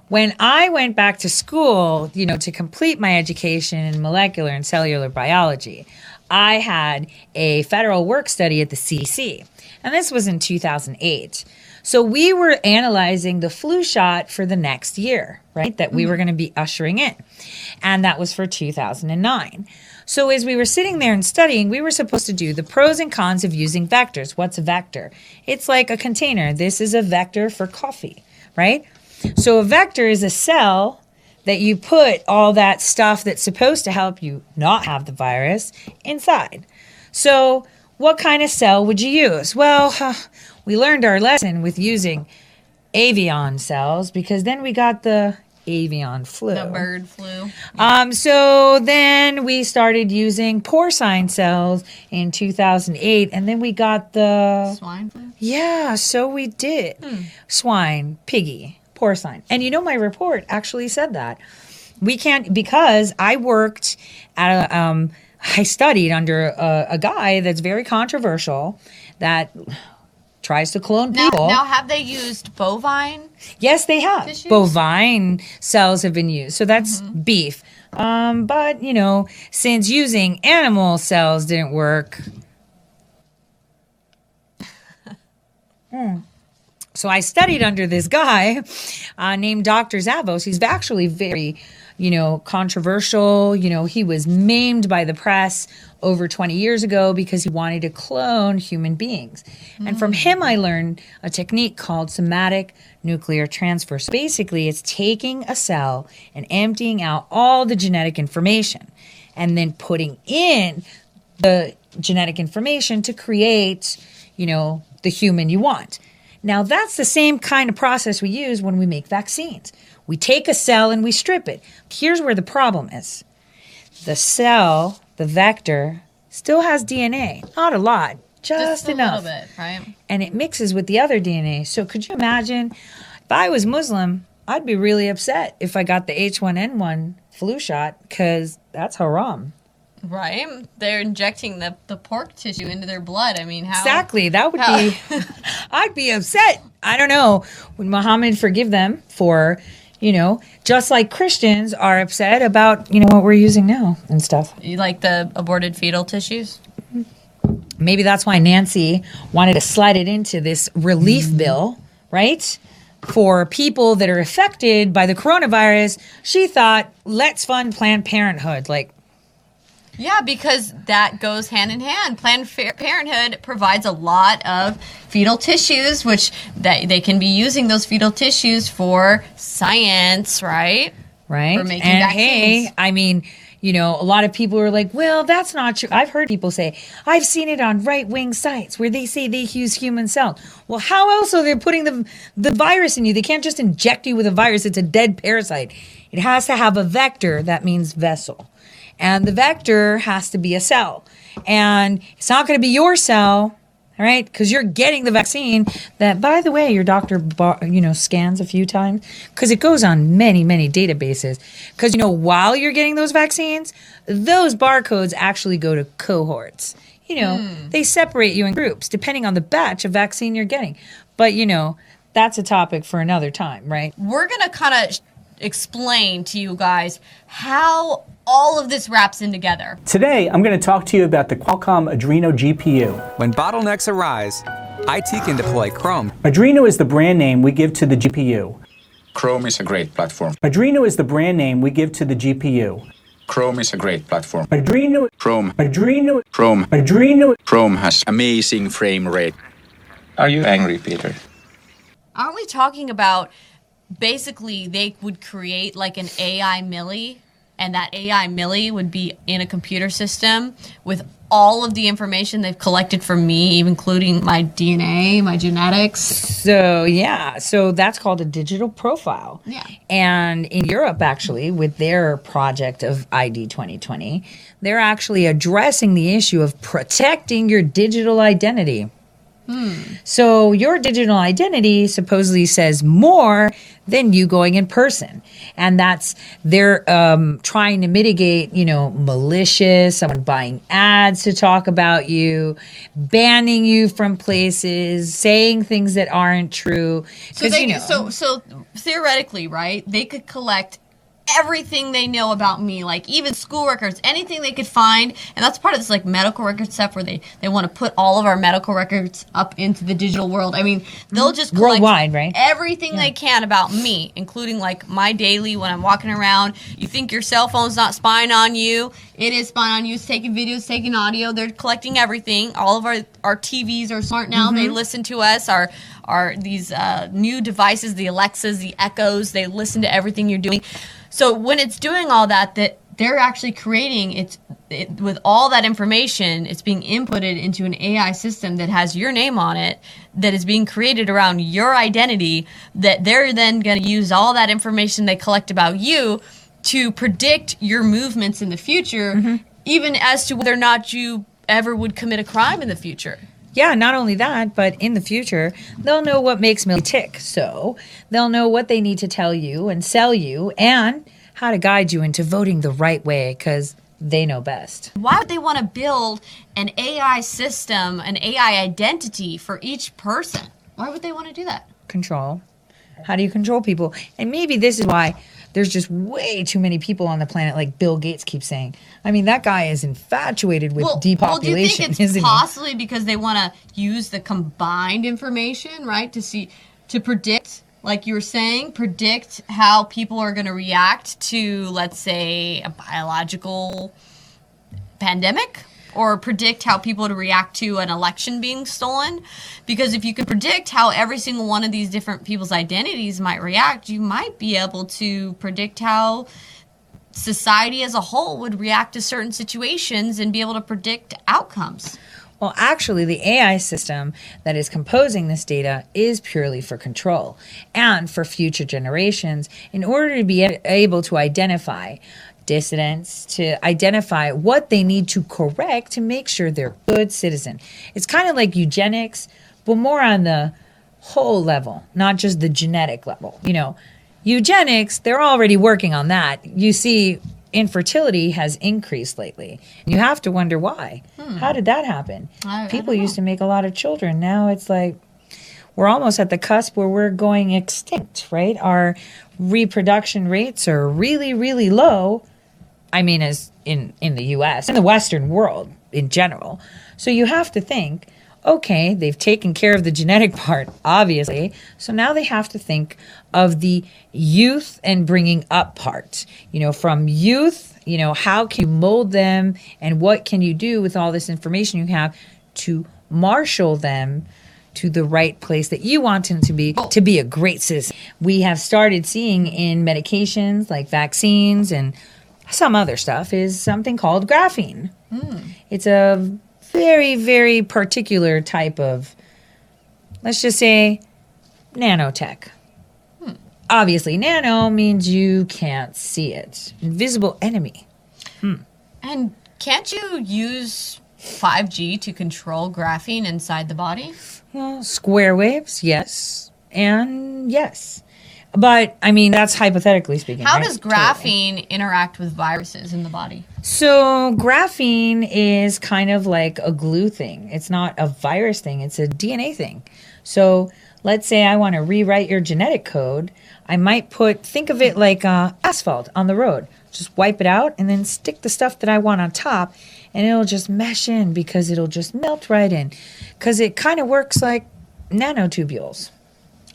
When I went back to school, you know, to complete my education in molecular and cellular biology, I had a federal work study at the CDC. And this was in 2008. So we were analyzing the flu shot for the next year, right? That we mm-hmm. were going to be ushering in. And that was for 2009. So as we were sitting there and studying, we were supposed to do the pros and cons of using vectors. What's a vector? It's like a container. This is a vector for coffee, right? So a vector is a cell that you put all that stuff that's supposed to help you not have the virus inside. So, what kind of cell would you use? Well, huh, we learned our lesson with using avian cells because then we got the avian flu. The bird flu. Um, so then we started using porcine cells in 2008, and then we got the swine flu. Yeah, so we did. Swine, piggy, porcine. And you know, my report actually said that. We can't, because I worked at a, um, I studied under a, a guy that's very controversial that tries to clone Now, people. now, have they used bovine? Yes, they have. Tissues? Bovine cells have been used. So that's beef. Um, but, you know, since using animal cells didn't work. Hmm. So I studied under this guy uh, named Dr. Zavos. He's actually very, you know, controversial. You know, he was maimed by the press over 20 years ago because he wanted to clone human beings. And from him, I learned a technique called somatic nuclear transfer. So basically, it's taking a cell and emptying out all the genetic information and then putting in the genetic information to create, you know, the human you want. Now, that's the same kind of process we use when we make vaccines. We take a cell and we strip it. Here's where the problem is the cell, the vector, still has DNA. Not a lot, just, a enough. little bit, right? And it mixes with the other DNA. So, could you imagine if I was Muslim, I'd be really upset if I got the H1N1 flu shot because that's haram. Right? They're injecting the, the pork tissue into their blood. I mean, how Exactly. That would how- be, I'd be upset. I don't know. Would Muhammad forgive them for, you know, just like Christians are upset about, you know, what we're using now and stuff. You like the aborted fetal tissues? Maybe that's why Nancy wanted to slide it into this relief mm-hmm. bill, right? For people that are affected by the coronavirus. She thought, let's fund Planned Parenthood. Like, Yeah, because that goes hand in hand. Planned Parenthood provides a lot of fetal tissues, which that they can be using those fetal tissues for science, right? right? For making and vaccines. hey, I mean, you know, a lot of people are like, well, that's not true. I've heard people say, I've seen it on right wing sites where they say they use human cells. Well, how else are they putting the, the virus in you? They can't just inject you with a virus, it's a dead parasite. It has to have a vector, that means vessel. And the vector has to be a cell. And it's not going to be your cell. All right, because you're getting the vaccine that, by the way, your doctor, bar, you know, scans a few times because it goes on many, many databases. Because you know, while you're getting those vaccines, those barcodes actually go to cohorts. You know, Hmm. they separate you in groups depending on the batch of vaccine you're getting. But you know, that's a topic for another time, right? We're going to kind of explain to you guys how all of this wraps in together. Today, I'm going to talk to you about the Qualcomm Adreno GPU. When bottlenecks arise, IT can deploy Chrome. Adreno is the brand name we give to the GPU. Chrome is a great platform. Adreno is the brand name we give to the GPU. Chrome is a great platform. Adreno, Chrome. Adreno, Chrome. Adreno. Chrome has amazing frame rate. Are you angry, Peter? Aren't we talking about basically they would create like an AI Millie and that AI Millie would be in a computer system with all of the information they've collected from me, including my DNA, my genetics. So yeah, so that's called a digital profile. Yeah. And in Europe, actually, with their project of ID 2020, they're actually addressing the issue of protecting your digital identity. So your digital identity supposedly says more than you going in person, and that's they're um, trying to mitigate, you know, malicious, someone buying ads to talk about you, banning you from places, saying things that aren't true. So they you know, so so theoretically, right? They could collect everything they know about me, like even school records, anything they could find, and that's part of this like medical record stuff where they they want to put all of our medical records up into the digital world. I mean, they'll just collect Worldwide, right? Everything they can about me, including like my daily when I'm walking around. You think your cell phone's not spying on you? It is spying on you. It's taking videos, taking audio. They're collecting everything. All of our our TVs are smart now. They Mhm. listen to us. Our our these uh, new devices, the Alexas, the Echoes. They listen to everything you're doing. So when it's doing all that, that they're actually creating it's it, with all that information. It's being inputted into an AI system that has your name on it, that is being created around your identity. That they're then going to use all that information they collect about you to predict your movements in the future, mm-hmm. even as to whether or not you ever would commit a crime in the future. Yeah, not only that, but in the future, they'll know what makes Millie tick. So they'll know what they need to tell you and sell you and how to guide you into voting the right way because they know best. Why would they want to build an AI system, an AI identity for each person? Why would they want to do that? Control. How do you control people? And maybe this is why there's just way too many people on the planet, like Bill Gates keeps saying. I mean, that guy is infatuated with well, depopulation, well, do you think it's isn't he? possibly because they want to use the combined information, right, to see to predict, like you were saying, predict how people are going to react to, let's say, a biological pandemic? Or predict how people would react to an election being stolen. Because if you could predict how every single one of these different people's identities might react, you might be able to predict how society as a whole would react to certain situations and be able to predict outcomes. Well, actually, the AI system that is composing this data is purely for control and for future generations in order to be able to identify dissidents, to identify what they need to correct to make sure they're good citizen. It's kind of like eugenics, but more on the whole level, not just the genetic level. You know, eugenics, they're already working on that. You see, infertility has increased lately. You have to wonder why. Hmm. How did that happen? I- I People don't used to make a lot of children. Now it's like we're almost at the cusp where we're going extinct, right? Our reproduction rates are really, really low. I mean, as in in the U.S. in the Western world in general. So you have to think, okay, they've taken care of the genetic part, obviously. So now they have to think of the youth and bringing up part. You know, from youth, you know, how can you mold them, and what can you do with all this information you have to marshal them to the right place that you want them to be oh. to be a great citizen. We have started seeing in medications like vaccines and some other stuff is something called graphene. Hmm. It's a very, very particular type of, let's just say, nanotech. Obviously, nano means you can't see it. Invisible enemy. Hmm. And can't you use 5G to control graphene inside the body? Well, square waves, yes. And yes. But, I mean, that's hypothetically speaking. How right? does graphene interact with viruses in the body? So, graphene is kind of like a glue thing. It's not a virus thing, it's a DNA thing. So, let's say I want to rewrite your genetic code. I might put, think of it like uh, asphalt on the road. Just wipe it out and then stick the stuff that I want on top, and it'll just mesh in because it'll just melt right in. Because it kind of works like nanotubules.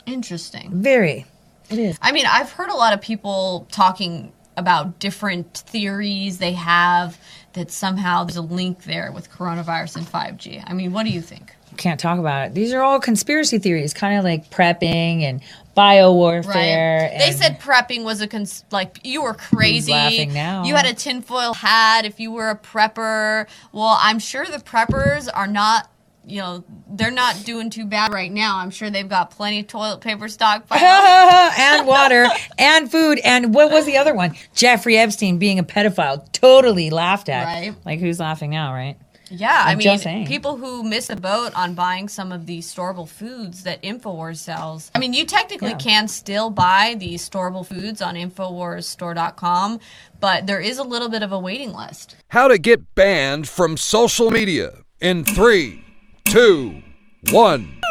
Interesting. Very. It is. I mean, I've heard a lot of people talking about different theories they have that somehow there's a link there with coronavirus and 5G. I mean, what do you think? can't talk about it. These are all conspiracy theories, kind of like prepping and bio warfare. They said prepping was a cons- like you were crazy. laughing now? You had a tinfoil hat if you were a prepper. Well, I'm sure the preppers are not. You know, they're not doing too bad right now. I'm sure they've got plenty of toilet paper stockpiled. and water and food and what was the other one? Jeffrey Epstein being a pedophile, totally laughed at. Right. Like who's laughing now, right? Yeah, I I'm mean, just people who miss a boat on buying some of these storable foods that Infowars sells. I mean, you technically Yeah. can still buy these storable foods on InfoWarsStore.com, but there is a little bit of a waiting list. How to get banned from social media in three, two, one.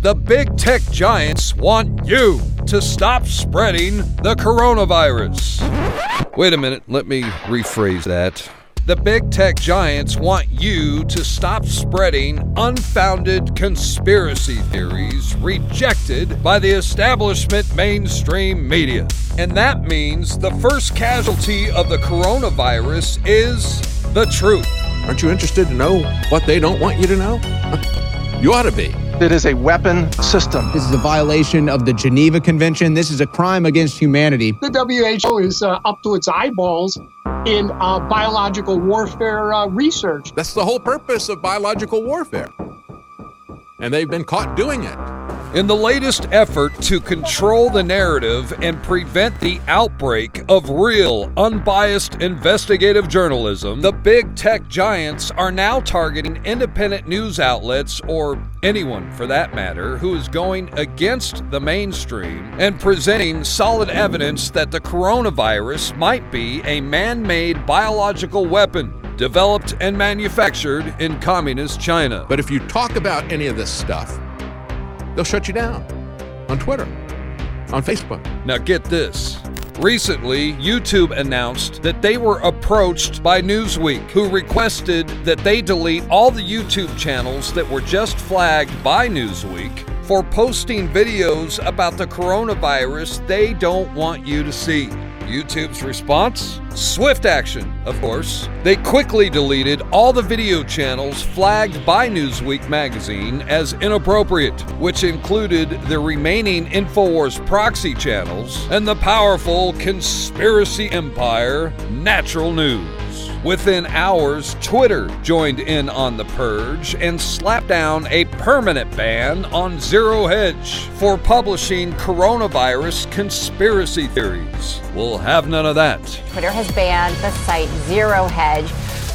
The big tech giants want you to stop spreading the coronavirus. Wait a minute, let me rephrase that. The big tech giants want you to stop spreading unfounded conspiracy theories rejected by the establishment mainstream media. And that means the first casualty of the coronavirus is the truth. Aren't you interested to know what they don't want you to know? You ought to be. It is a weapon system. This is a violation of the Geneva Convention. This is a crime against humanity. The WHO is uh, up to its eyeballs in uh, biological warfare uh, research. That's the whole purpose of biological warfare. And they've been caught doing it. In the latest effort to control the narrative and prevent the outbreak of real, unbiased investigative journalism, the big tech giants are now targeting independent news outlets, or anyone for that matter, who is going against the mainstream and presenting solid evidence that the coronavirus might be a man made biological weapon developed and manufactured in communist China. But if you talk about any of this stuff, they'll shut you down on Twitter, on Facebook. Now, get this. Recently, YouTube announced that they were approached by Newsweek, who requested that they delete all the YouTube channels that were just flagged by Newsweek for posting videos about the coronavirus they don't want you to see. YouTube's response? Swift action, of course. They quickly deleted all the video channels flagged by Newsweek magazine as inappropriate, which included the remaining InfoWars proxy channels and the powerful conspiracy empire Natural News. Within hours, Twitter joined in on the purge and slapped down a permanent ban on Zero Hedge for publishing coronavirus conspiracy theories. We'll have none of that. Twitter has banned the site Zero Hedge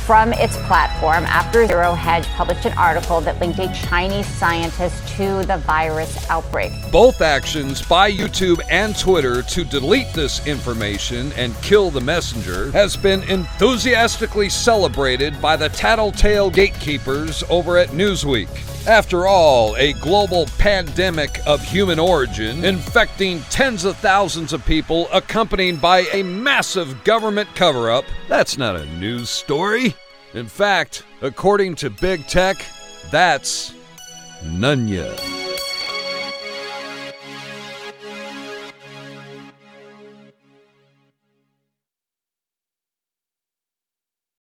from its platform after Zero Hedge published an article that linked a Chinese scientist to the virus outbreak. Both actions by YouTube and Twitter to delete this information and kill the messenger has been enthusiastically celebrated by the tattletale gatekeepers over at Newsweek. After all, a global pandemic of human origin, infecting tens of thousands of people, accompanied by a massive government cover up, that's not a news story. In fact, according to Big Tech, that's Nunya.